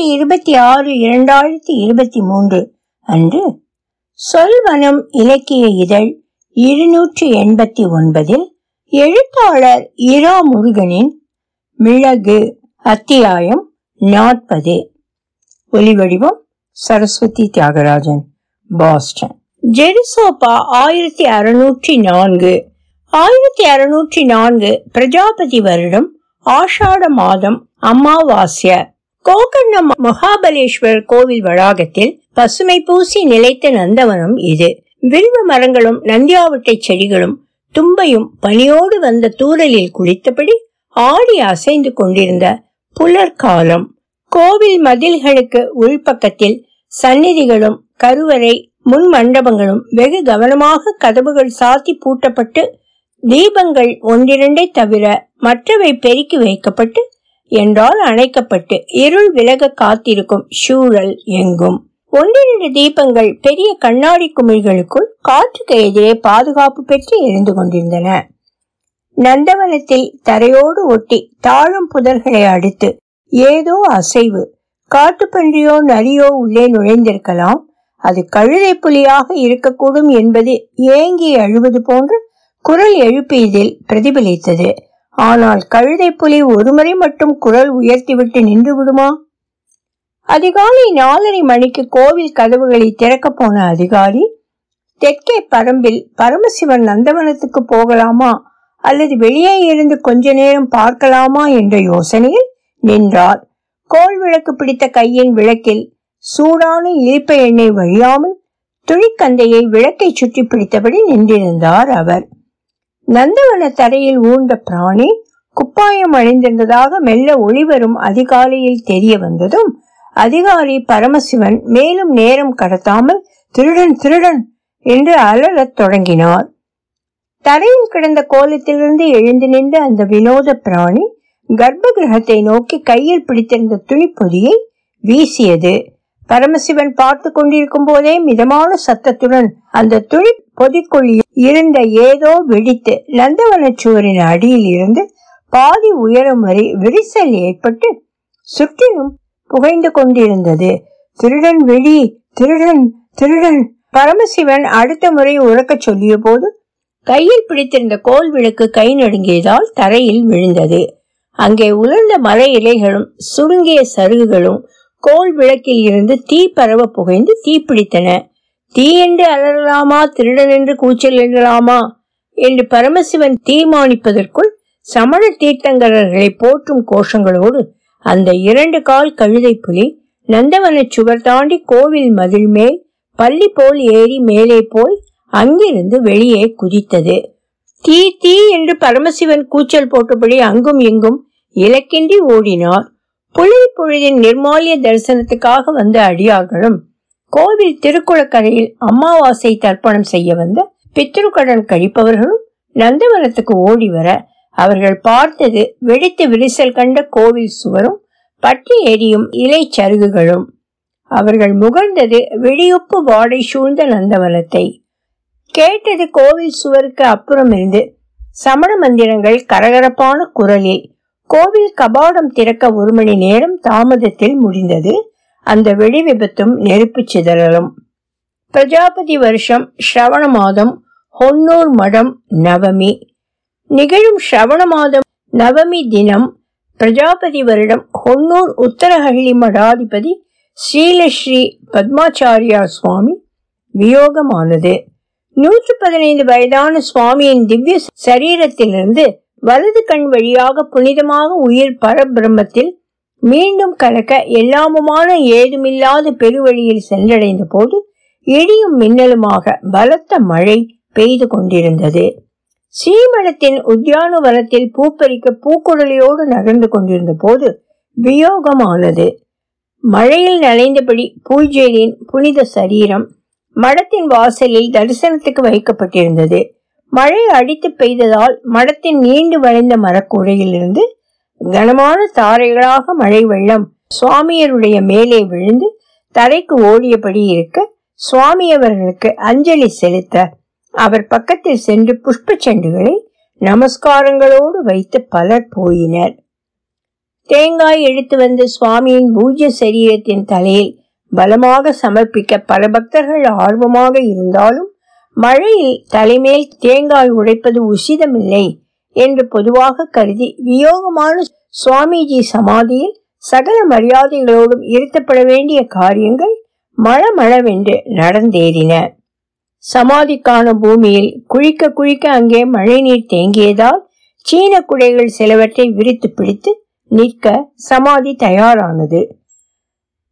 ஜனவரி இருபத்தி ஆறு இரண்டாயிரத்தி இருபத்தி மூன்று அன்று சொல்வனம் இலக்கிய இதழ் இருநூற்றி எண்பத்தி ஒன்பதில் எழுத்தாளர் இரா முருகனின் மிளகு அத்தியாயம் நாற்பது. ஒலிவடிவம் சரஸ்வதி தியாகராஜன் பாஸ்டன். ஜெருசோபா ஆயிரத்தி அறுநூற்றி நான்கு. ஆயிரத்தி அறுநூற்றி நான்கு பிரஜாபதி வருடம் ஆஷாட மாதம் அமாவாஸ்ய கோகர்ண மகாபலேஸ்வரர் கோவில் வளாகத்தில் பசுமை பூசி நிலைத்த நந்தவனம் இது. வில்வ மரங்களும் நந்தியாவட்டை செடிகளும் தும்பையும் பனியோடு வந்த தூரலில் குளித்தபடி ஆடி அசைந்து கொண்டிருந்த புலர்காலம் கோவில் மதில்களுக்கு உள்பக்கத்தில் சந்நிதிகளும் கருவறை முன் மண்டபங்களும் வெகு கவனமாக கதவுகள் சாத்தி பூட்டப்பட்டு தீபங்கள் ஒன்றிரண்டை தவிர மற்றவை பெருக்கி வைக்கப்பட்டு என்றால் அணைக்கப்பட்டு இருள் விலக காத்திருக்கும் சூழல் எங்கும். ஒன்றிரண்டு தீபங்கள் பெரிய கண்ணாடி குமிழ்களுக்குள் காற்றுக்கு எதிரே பாதுகாப்பு பெற்று எரிந்து கொண்டிருந்தன. நந்தவனத்தில் தரையோடு ஒட்டி தாழும் புதர்களை அடுத்து ஏதோ அசைவு காட்டுப்பன்றியோ நரியோ உள்ளே நுழைந்திருக்கலாம். அது கழுதை புலியாக இருக்கக்கூடும் என்பது ஏங்கி அழுவது போன்று குரல் எழுப்பியதில் பிரதிபலித்தது. ஆனால் கழுதை புலி ஒருமுறை மட்டும் குரல் உயர்த்திவிட்டு நின்று விடுமா அதிகாலை நாலரை மணிக்கு கோவில் கதவுகளை திறக்க போன அதிகாரி தெற்கே பரம்பில் பரமசிவன் நந்தவனத்துக்கு போகலாமா? அல்லது வெளியே இருந்து கொஞ்ச நேரம் பார்க்கலாமா? என்ற யோசனையில் நின்றார். கோல் விளக்கு பிடித்த கையின் விளக்கில் சூடான இழுப்ப எண்ணெய் வழியாமல் துணிக்கந்தையை விளக்கை சுற்றி பிடித்தபடி நின்றிருந்தார் அவர். நந்தவன தரையில் ஊர்ந்த பிராணி குப்பாயம் அழிந்திருந்ததாக மெல்ல ஒளிவரும் அதிகாலையில் தெரிய வந்ததும் அதிகாரி பரமசிவன் மேலும் நேரம் கடத்தாமல் திருடன் திருடன் என்று அலறத் தொடங்கினார். தரையில் கிடந்த கோலத்திலிருந்து எழுந்து நின்ற அந்த வினோத பிராணி கர்ப்ப கிரகத்தை நோக்கி கையில் பிடித்திருந்த துணிப்பொதியை வீசியது. பரமசிவன் பார்த்து கொண்டிருக்கும் போதே மிதமான சத்தத்துடன் அந்த துணி பொதிக்குள் இருந்த ஏதோ வெடித்து நந்தவன சுவரின் அடியில் இருந்து பாதி உயரம் வரை விரிசல் ஏற்பட்டு சுற்றிலும் புகைந்து கொண்டிருந்தது. திருடன் வெளி திருடன் திருடன் பரமசிவன் அடுத்த முறை உறக்க சொல்லிய போது கையில் பிடித்திருந்த கோல் விளக்கு கை நடுங்கியதால் தரையில் விழுந்தது. அங்கே உலர்ந்த மர இலைகளும் சுருங்கிய சருகுகளும் கோல் விளக்கில் இருந்து தீ பரவ புகைந்து தீப்பிடித்தன தீ என்று அலறலாமா? திருடன் என்று கூச்சல் எழுதலாமா? என்று பரமசிவன் தீர்மானிப்பதற்குள் சமண தீர்த்தங்கரர்களை போற்றும் கோஷங்களோடு அந்த இரண்டு கால் கழுதை புலி நந்தவன சுவர் தாண்டி கோவில் மதில் மேல் பள்ளி போல் ஏறி மேலே போய் அங்கிருந்து வெளியே குதித்தது. தீ தீ என்று பரமசிவன் கூச்சல் போட்டபடி அங்கும் இங்கும் இலக்கின்றி ஓடினார். புலி பொழுதின் நிர்மாலிய தரிசனத்துக்காக வந்த அடியார்களும் கோவில் திருக்குளக்கரையில் அமாவாசை தர்ப்பணம் செய்ய வந்த பித்ருக்கடன் கழிப்பவர்களும் நந்தவனத்துக்கு ஓடி வர அவர்கள் பார்த்தது வெடித்து விரிசல் கண்ட கோவில் சுவரும் பட்டி எரியும் இலை சருகுகளும். அவர்கள் முகர்ந்தது வெடியுப்பு வாடை சூழ்ந்த நந்தவனத்தை. கேட்டது கோவில் சுவருக்கு அப்புறம் இருந்து சமண மந்திரங்கள் கரகரப்பான குரலில் கோவில் கபாடம் திறக்க ஒரு மணி நேரம் தாமதத்தில் முடிந்தது. அந்த வெடி விபத்தும் நெருப்பு சிதறலும். பிரஜாபதி வருஷம் ஸ்ரவண மாதம் ஹொன்னூர் மடம் நவமி. நிகழும் ஸ்ரவண மாதம் நவமி தினம் பிரஜாபதி வருடம் ஹொன்னூர் உத்தரஹள்ளி மடாதிபதி ஸ்ரீலஸ்ரீ பத்மாச்சாரியா சுவாமி வியோகமானது. நூற்று பதினைந்து வயதான சுவாமியின் திவ்ய சரீரத்திலிருந்து வலது கண் வழியாக புனிதமாக உயிர் பரபிரம்மத்தில் மீண்டும் கலக்க எல்லாமுமான ஏதுமில்லாத பெருவழியில் சென்றடைந்த போது இடியும் மின்னலுமாக பலத்த மழை பெய்து கொண்டிருந்தது. ஸ்ரீமடத்தின் உத்தியானவனத்தில் பூப்பறிக்க பூக்குழலியோடு நகர்ந்து கொண்டிருந்த போது வியோகமானது. மழையில் நனைந்தபடி பூஜையின் புனித சரீரம் மடத்தின் வாசலில் தரிசனத்துக்கு வைக்கப்பட்டிருந்தது. மழை அடித்து பெய்ததால் மடத்தின் நீண்டு வளைந்த மரக்கூரையிலிருந்து கனமான தாரைகளாக மழை வெள்ளம் சுவாமியருடைய மேலே விழுந்து தரைக்கு ஓடியபடி இருக்க சுவாமி அவர்களுக்கு அஞ்சலி செலுத்த அவர் பக்கத்தில் சென்று புஷ்ப செண்டுகளை நமஸ்காரங்களோடு வைத்து பலர் போயினர். தேங்காய் எடுத்து வந்து சுவாமியின் பூஜ்ய சரீரத்தின் தலையில் பலமாக சமர்ப்பிக்க பல பக்தர்கள் ஆர்வமாக இருந்தாலும் மழையில் தலைமேல் தேங்காய் உடைப்பது உசிதமில்லை என்று பொதுவாக கருதி வியோகமான சுவாமிஜி சமாதியில் சகல மரியாதைகளோடும் இருத்தப்பட வேண்டிய காரியங்கள் மழமளவென்று நடந்தேறின. சமாதிக்கான பூமியில் குழிக்க குழிக்க அங்கே மழைநீர் தேங்கியதால் சீன குடைகள் சிலவற்றை விரித்து பிடித்து நிற்க சமாதி தயாரானது.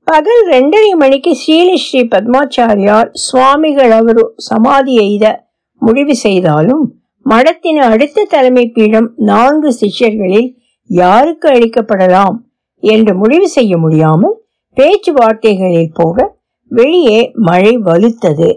பகல் ரெண்டரை மணிக்கு ஸ்ரீலி ஸ்ரீ பத்மாச்சாரியார் சுவாமிகள் அவரு சமாதி எய்த முடிவு செய்தாலும் மடத்தின் அடுத்த தலைமை பீடம் நான்கு சிஷ்யர்களில் யாருக்கு அளிக்கப்படலாம் என்று முடிவு செய்ய முடியாமல் பேச்சுவார்த்தைகளில் போக வெளியே மழை வலுத்தது.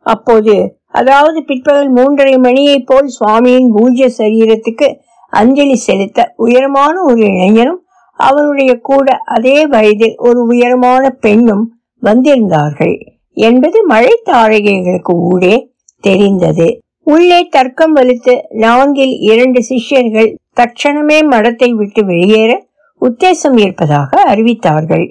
அப்போது அதாவது பிற்பகல் மூன்றரை மணியை போல் சுவாமியின் பூஜ்ய சரீரத்துக்கு அஞ்சலி செலுத்த உயரமான ஒரு இளைஞரும் அவருடைய கூட அதே வயதில் ஒரு உயரமான பெண்ணும் வந்திருந்தார்கள். என்பது மழை தாரகைகளுக்கு ஊடே தெரிந்தது. உள்ளே தர்க்கம் வலுத்து நான்கில் இரண்டு சிஷ்யர்கள் தட்சணமே மடத்தை விட்டு வெளியேற உத்தேசம் இருப்பதாக அறிவித்தார்கள்.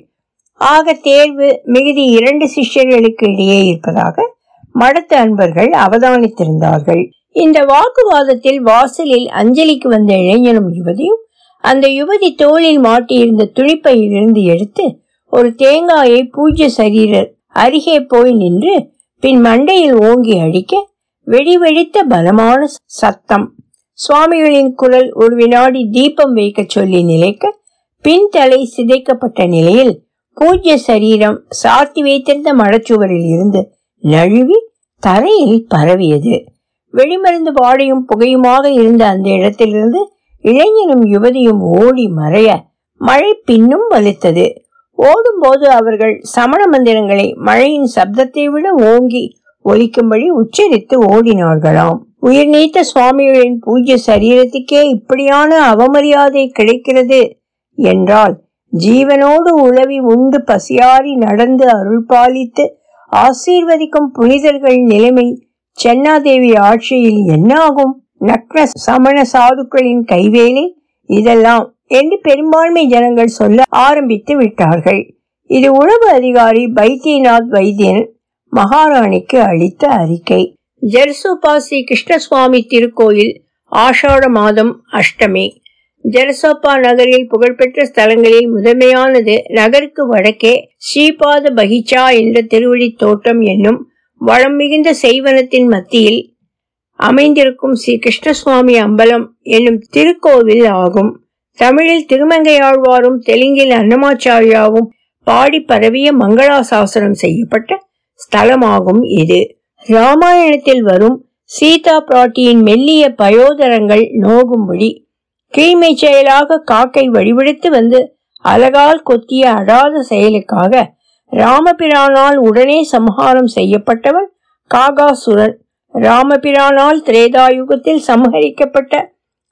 ஆக தேர்வு மிகுதி இரண்டு சிஷ்யர்களுக்கு இடையே இருப்பதாக மடத்து அன்பர்கள் அவதானித்திருந்தார்கள். இந்த வாக்குவாதத்தில் வாசலில் அஞ்சலிக்கு வந்த இளைஞனும் யுவதியும் அந்த யுவதி தோளில் மாட்டியிருந்த துணிப்பையிலிருந்து எடுத்து ஒரு தேங்காயை பூஜ்ய சரீரர் அருகே போய் நின்று பின் மண்டையில் ஓங்கி அடிக்க வெடி வெடித்த பலமான சத்தம். சுவாமிகளின் குரல் ஒரு வினாடி தீபம் வைக்க சொல்லி நிலைக்க பின் தலை சிதைக்கப்பட்ட நிலையில் பூஜ்ய சரீரம் சாத்தி வைத்திருந்த மடச்சுவரில் இருந்து நழுவி தரையில் பரவியது. வெடிமருந்து வாடையும் புகையுமாக இருந்த அந்த இடத்திலிருந்து இளைஞனும் யுவதியும் ஓடி மறைய மழை பின்னும் வலித்தது. ஓடும்போது அவர்கள் சமண மந்திரங்களை மழையின் சப்தத்தை விட ஓங்கி ஒலிக்கும்படி உச்சரித்து ஓடினார்களாம். உயிர் நீத்த சுவாமிகளின் பூஜ்ய சரீரத்துக்கே இப்படியான அவமரியாதை கிடைக்கிறது என்றால் ஜீவனோடு உளவி உண்டு பசியாரி நடந்து அருள் பாலித்து ஆசீர்வதிக்கும் புனிதர்கள் நிலைமை சென்னாதேவி ஆட்சியில் என்னாகும் நக்ர சமண சாதுக்களின் கைவேலை இதெல்லாம் என்று பெரும்பான்மை ஜனங்கள் சொல்ல ஆரம்பித்து விட்டார்கள். இது உளவு அதிகாரி பைத்தியநாத் வைத்தியன் மகாராணிக்கு அளித்த அறிக்கை. ஜெர்சோபா ஸ்ரீ கிருஷ்ணசுவாமி திருக்கோயில் ஆஷாட மாதம் அஷ்டமி. ஜெரசோப்பா நகரில் புகழ்பெற்ற ஸ்தலங்களில் முதன்மையானது நகருக்கு வடக்கே ஸ்ரீபாத பகிச்சா என்ற திருவடி தோட்டம் என்னும் வளம் மிகுந்த செய்வனத்தின் மத்தியில் அமைந்திருக்கும் ஸ்ரீ கிருஷ்ணசுவாமி அம்பலம் என்னும் திருக்கோவில் ஆகும். தமிழில் திருமங்கையாழ்வாரும் தெலுங்கில் அன்னமாச்சாரியாவும் பாடி பரவிய மங்களாசாசனம் செய்யப்பட்ட ஸ்தலமாகும் இது. ராமாயணத்தில் வரும் சீதா பிராட்டியின் மெல்லிய பயோதரங்கள் நோகும்படி கீழ்மை செயலாக காக்கை வழிவிடுத்து வந்து அலகால் கொத்திய அடாத செயலுக்காக ராமபிரானால் உடனே சம்ஹாரம் செய்யப்பட்டவன் காகாசுரன் ராமபிரானால் திரேதாயுகத்தில் சம்ஹரிக்கப்பட்ட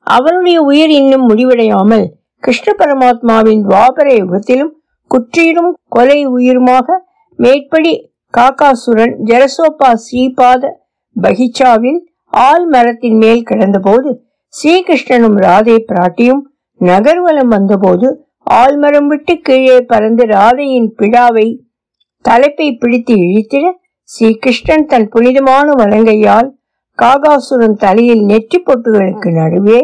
அவனுடைய உயிர் இன்னும் முடிவடையாமல் கிருஷ்ண பரமாத்மாவின் துவாபர யுகத்திலும் குற்றீரும் கொலை உயிருமாக மேற்படி காக்காசுரன் ஜரசோபா ஸ்ரீபாத பகிச்சாவில் ஆல் மரத்தின் மேல் கிடந்தபோது ஸ்ரீகிருஷ்ணனும் ராதை பிராட்டியும் நகர்வலம் வந்தபோது ஆழ்மரம் விட்டு கீழே பறந்து ராதையின் பிழாவை தலைப்பை பிடித்து இழுத்திட ஸ்ரீகிருஷ்ணன் தன் புனிதமான வலங்கையால் காகாசுரன் தலையில் நெற்றி பொட்டுகளுக்கு நடுவே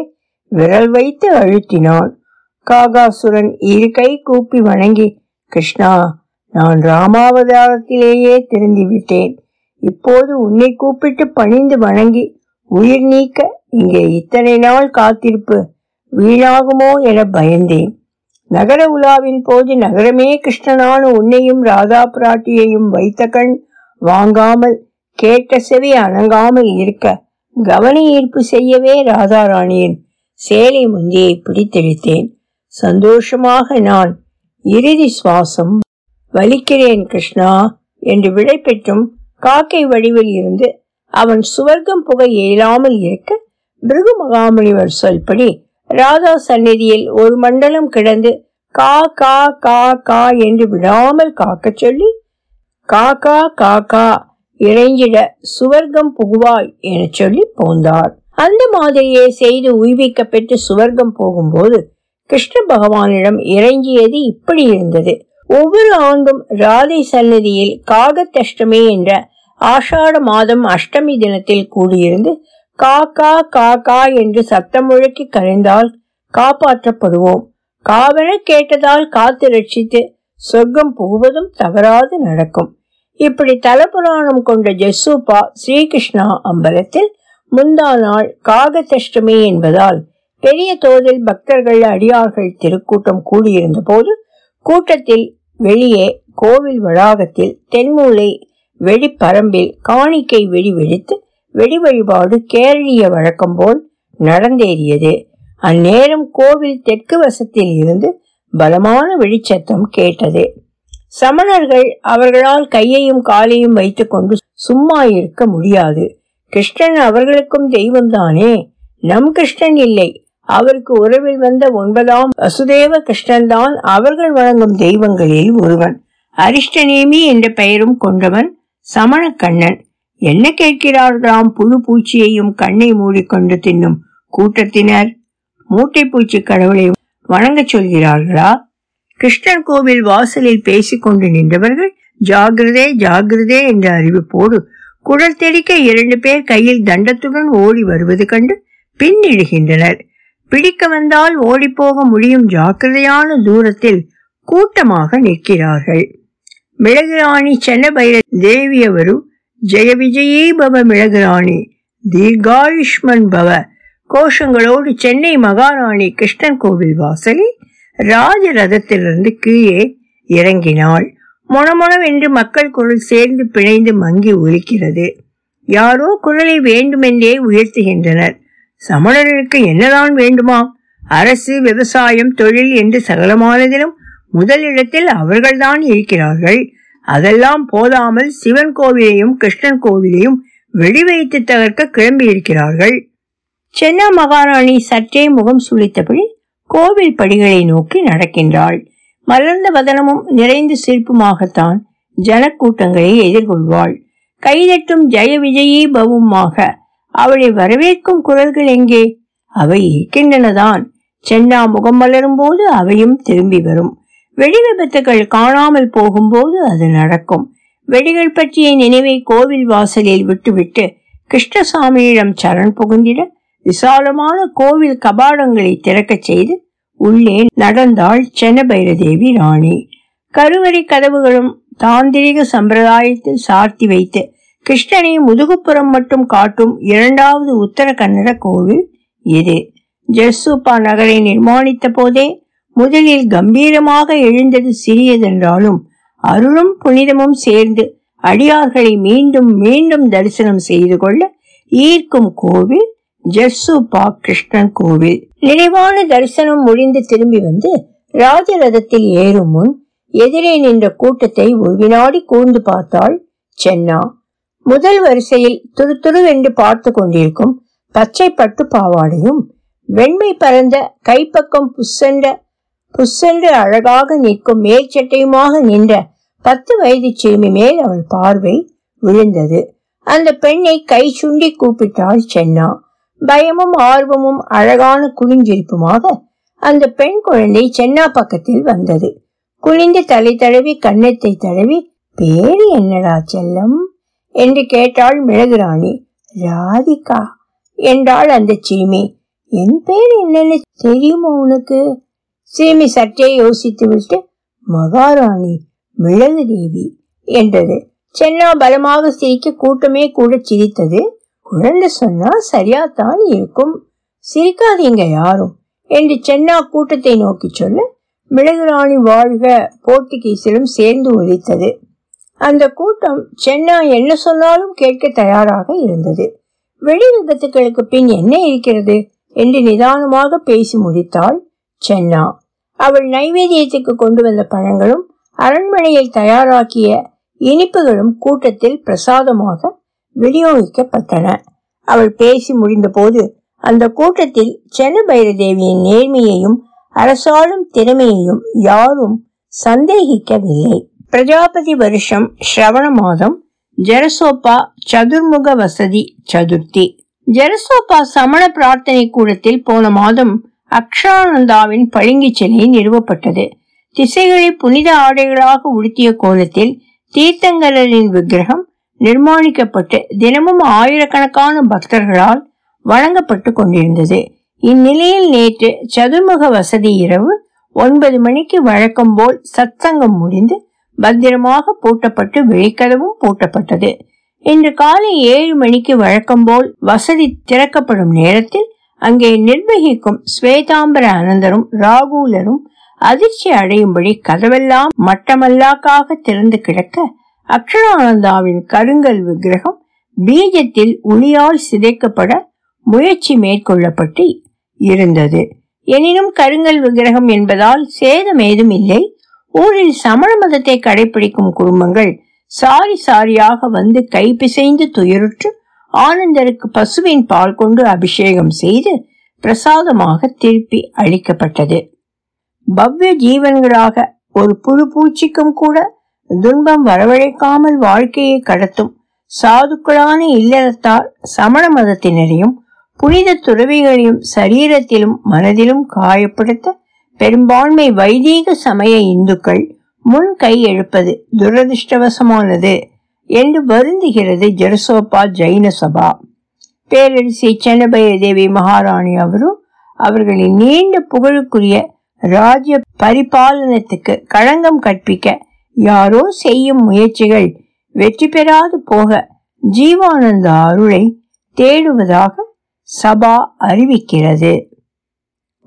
விரல் வைத்து அழுத்தினான். காகாசுரன் இரு கை கூப்பி வணங்கி கிருஷ்ணா நான் ராமாவதாரத்திலேயே திருந்தி விட்டேன் இப்போது உன்னை கூப்பிட்டு பணிந்து வணங்கி உயிர் நீக்க இங்கே இத்தனை நாள் காத்திருப்பு வீணாகுமோ என பயந்தேன். நகர உலாவின் போது நகரமே கிருஷ்ணனான உன்னையும் ராதா பிராட்டியையும் வைத்த கண் வாங்காமல் கேட்ட செவி அணங்காமல் இருக்க கவன ஈர்ப்பு செய்யவே ராதா ராணியின் சேலை முந்தியை பிடித்தெடுத்தேன் சந்தோஷமாக நான் இறுதி சுவாசம் வலிக்கிறேன் கிருஷ்ணா என்று விடை பெற்றும் காக்கை வடிவில் இருந்து அவன் சுவர்க்கம் புகை இயலாமல் இருக்க பிருகு மகாமுனிவர் சொல்படி ராதா சந்நிதியில் ஒரு மண்டலம் கிடந்து கா கா கா கா என்று விடாமல் காக்கச் சொல்லி காக்கா காக்கா இறைஞ்சிட சுவர்க்கம் புகுவாய் என சொல்லி போந்தார் அந்த மாதிரியே செய்து உய்விக்க பெற்று சுவர்க்கம் போகும்போது கிருஷ்ண பகவானிடம் இறங்கியது இப்படி இருந்தது. ஒவ்வொரு ஆண்டும் ராதை சன்னதியில் காகத்தஷ்டமி என்ற ஆஷாட மாதம் அஷ்டமி தினத்தில் கூடியிருந்து காக்கா காக்கா என்று சத்தம் முழக்கி கரைந்தால் காப்பாற்றப்படுவோம். காவன கேட்டதால் காத்து ரட்சித்து சொர்க்கம் புகுவதும் தவறாது நடக்கும். இப்படி தலபுராணம் கொண்ட ஜெசூபா ஸ்ரீகிருஷ்ணா அம்பலத்தில் முந்தா நாள் காகதஷ்டமி என்பதால் பெரிய தோதில் பக்தர்கள் அடியார்கள் திருக்கூட்டம் கூடியிருந்த போது கூட்டத்தில் வெளியே கோவில் வளாகத்தில் தென்மூலை வெடிப்பரம்பில் காணிக்கை வெடி வெடித்து வெடி வழிபாடு கேரளிய வழக்கம் போல் நடந்தேறியது. அந்நேரம் கோவில் தெற்கு வசத்தில் இருந்து பலமான வெளிச்சத்தம் கேட்டது. சமணர்கள் அவர்களால் கையையும் காலையும் வைத்துக்கொண்டு சும்மா இருக்க முடியாது. கிருஷ்ணன் அவர்களுக்கும் தெய்வம் தானே நம் கிருஷ்ணன் இல்லை. அவருக்கு உறவில் வந்த ஒன்பதாம் வசுதேவ கிருஷ்ணன் தான் அவர்கள் வழங்கும் தெய்வங்களில் ஒருவன். அரிஷ்டநேமி என்ற பெயரும் கொண்டவன் சமண கண்ணன் என்ன கேட்கிறார்களாம் புழு பூச்சியையும் கண்ணை மூடிக்கொண்டு தின்னும் கூட்டத்தினர்? மூட்டை பூச்சி கடவுளை வணங்கச் சொல்கிறார்களா? கிருஷ்ணன் கோவில் வாசலில் பேசிக்கொண்டு நின்றவர்கள் ஜாகிரதே ஜாகிரதே என்ற அறிவிப்போடு குடல் தெளிக்க இரண்டு பேர் கையில் தண்டத்துடன் ஓடி வருவது கண்டு பின்னிடுகின்றனர். பிடிக்க வந்தால் ஓடிப்போக முடியும் ஜாக்கிரதையான தூரத்தில் கூட்டமாக நிற்கிறார்கள். மிளகுராணி சென்னபைர தேவியவரு ஜெய விஜயீ பவ மிளகுராணி தீர்காயுஷ்மன் பவ கோஷங்களோடு சென்னை மகாராணி கிருஷ்ணன் கோவில் வாசலில் ராஜ ரதத்திலிருந்து கீழே இறங்கினாள். மொணமொணவென்று மக்கள் குரல் சேர்ந்து பிணைந்து மங்கி ஒலிக்கிறது. யாரோ குரலை வேண்டுமென்றே உயர்த்துகின்றனர். சமணர்களுக்கு என்னதான் வேண்டுமாம் அரசு விவசாயம் தொழில் என்று சகலமானதிலும் முதலிடத்தில் அவர்கள்தான் இருக்கிறார்கள். அதெல்லாம் போதாமல் சிவன் கோவிலையும் கிருஷ்ணன் கோவிலையும் வெடி வைத்து தகர்க்க கிளம்பி இருக்கிறார்கள் சென்னா மகாராணி சற்றே முகம் சுளித்தபடி கோவில் படிகளை நோக்கி நடக்கின்றாள். மலர்ந்த வதனமும் நிறைந்த சிரிப்புமாகத்தான் ஜனக்கூட்டங்களை எதிர்கொள்வாள். கைதட்டும் ஜெய விஜயீ பவுமாக அவளை வரவேற்கும் குரல்கள் எங்கே? அவை இருக்கின்றனதான். சென்னா முகம் மலரும் போது அவையும் திரும்பி வரும். வெடி விபத்துகள் காணாமல் போகும்போது அது நடக்கும். வெடிகள் பற்றிய நினைவை கோவில் வாசலில் விட்டுவிட்டு கிருஷ்ணசாமியிடம் சரண் புகுந்திட விசாலமான கோவில் கபாடங்களை திறக்கச் செய்து உள்ளே நடந்தாள் சென்னபைரதேவி ராணி. கருவறை கதவுகளும் தாந்திரிக சம்பிரதாயத்தில் சார்த்தி வைத்து கிருஷ்ணனை முதுகுப்புறம் மட்டும் காட்டும் இரண்டாவது உத்தர கன்னட கோவில் இது. ஜெர்சூப்பா நகரை நிர்மாணித்த போதே முதலில் கம்பீரமாக எழுந்தது சிறியதென்றாலும் அருளும் புனிதமும் சேர்ந்து அடியார்களை மீண்டும் மீண்டும் தரிசனம் செய்து கொள்ள ஈர்க்கும் கோவில் ஜெர்சோபா கிருஷ்ணன் கோவில். நிறைவான தரிசனம் முடிந்து திரும்பி வந்து ராஜரதத்தில் ஏறும் முன் எதிரே நின்ற கூட்டத்தை ஒரு வினாடி கூர்ந்து பார்த்தாள் சென்னா. முதல் வரிசையில் துரு துருவென்று பார்த்து கொண்டிருக்கும் பச்சை பட்டு பாவாடையும் வெண்மை பரந்த கைப்பக்கம் புஷ்சென்ற புஷ்சென்று அழகாக நிற்கும் மேற்சட்டையுமாக நின்ற பத்து வயது சிறுமி மேல் அவள் பார்வை விழுந்தது. அந்த பெண்ணை கை சுண்டி கூப்பிட்டாள் சென்னா. பயமும் ஆர்வமும் அழகான குளிஞ்சிருப்புமாக அந்த பெண் குழந்தை சென்னா பக்கத்தில் வந்தது. குனிந்து தலை தடவி கன்னத்தை தடவி பேரு என்னடா செல்லம் என்று கேட்டாள் மிளகுராணி ராதிகா என்றாள் அந்த சிறுமி என் பேர் என்னன்னு தெரியுமா உனக்கு சிறுமி சற்றே யோசித்து விட்டு மகாராணி மிளகு தேவி என்றது. சென்னா பலமாக சிரிக்க கூட்டமே கூட சிரித்தது. குழந்தை சொன்னா சரியாத்தான் இருக்கும். சிரிக்காதீங்க யாரும். என்று சென்னா கூட்டத்தை நோக்கி சொல்ல மிளகுராணி வாழ்க போர்த்துகீசிலும் சேர்ந்து ஒலித்தது அந்த கூட்டம் சென்னா என்ன சொன்னாலும் கேட்க தயாராக இருந்தது. வெளி விபத்துகளுக்கு பின் என்ன இருக்கிறது? என்று நிதானமாக பேசி முடித்தாள் சென்னா. அவள் நைவேத்தியத்துக்கு கொண்டு வந்த பழங்களும் அரண்மனையில் தயாராக்கிய இனிப்புகளும் கூட்டத்தில் பிரசாதமாக விநியோகிக்கப்பட்டன. அவள் பேசி முடிந்தபோது அந்த கூட்டத்தில் சென்னபைர தேவியின் நேர்மையையும் அரசாளும் திறமையையும் யாரும் சந்தேகிக்கவில்லை. பிரஜாபதி வருஷம் ஸ்ரவண மாதம் ஜெரசோப்பா சதுர்முக வசதி சதுர்த்தி. ஜெரசோப்பா சமண பிரார்த்தனை கூடத்தில் போன மாதம் அக்ஷானந்தாவின் பளிங்கு சிலை நிறுவப்பட்டது. திசைகளை புனித ஆடைகளாக உடுத்திய கோலத்தில் தீர்த்தங்கரின் விக்கிரகம் நிர்மாணிக்கப்பட்டு தினமும் ஆயிரக்கணக்கான பக்தர்களால் வழங்கப்பட்டு கொண்டிருந்தது. இந்நிலையில் நேற்று சதுர்முக வசதி இரவு ஒன்பது மணிக்கு வழக்கம் போல் சத்சங்கம் முடிந்து பத்திரமாக பூட்டப்பட்டு வெளிக்கதவும் பூட்டப்பட்டது. இன்று காலை ஏழு மணிக்கு வழக்கம் போல் வசதி திறக்கப்படும் நேரத்தில் அங்கே நிர்வகிக்கும் ஸ்வேதாம்பர அனந்தரும் ராகுலரும் அதிர்ச்சி அடையும்படி கதவெல்லாம் மட்டமல்லாக்காக திறந்து கிடக்க அக்ஷரானந்தாவின் கருங்கல் விக்கிரகம் பீஜத்தில் உளியால் சிதைக்கப்பட முயற்சி மேற்கொள்ளப்பட்டு இருந்தது. எனினும் கருங்கல் விக்கிரகம் என்பதால் சேதம் ஏதும் இல்லை. ஊரில் சமண மதத்தை கடைபிடிக்கும் குடும்பங்கள் சாரி சாரியாக வந்து கைப்பிசைந்து துயருற்று ஆனந்தருக்கு பசுவின் பால் கொண்டு அபிஷேகம் செய்து பிரசாதமாக திருப்பி அளிக்கப்பட்டது. பவ்ய ஜீவன்களாக ஒரு புழு பூச்சிக்கும் கூட துன்பம் வரவழைக்காமல் வாழ்க்கையை கடத்தும் சாதுக்களான இல்லறத்தார் சமண மதத்தினரையும் புனித துறவிகளையும் சரீரத்திலும் மனதிலும் காயப்படுத்த பெரும்பான்மை வைதீக சமய இந்துக்கள் முன் கை எழுப்பது துரதிருஷ்டவசமானது என்று வருந்துகிறது ஜெரசோபா ஜைன சபா. பேரரசி சென்னபய தேவி மகாராணி அவரும் அவர்களின் நீண்ட புகழுக்குரிய ராஜ்ய பரிபாலனத்துக்கு களங்கம் கற்பிக்க யாரோ செய்யும் முயற்சிகள் வெற்றி பெறாது போக ஜீவானந்த அருளை தேடுவதாக சபா அறிவிக்கிறது.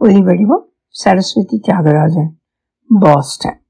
ஒலிவடிவம் சரஸ்வதி தியாகராஜன் பாஸ்டன்.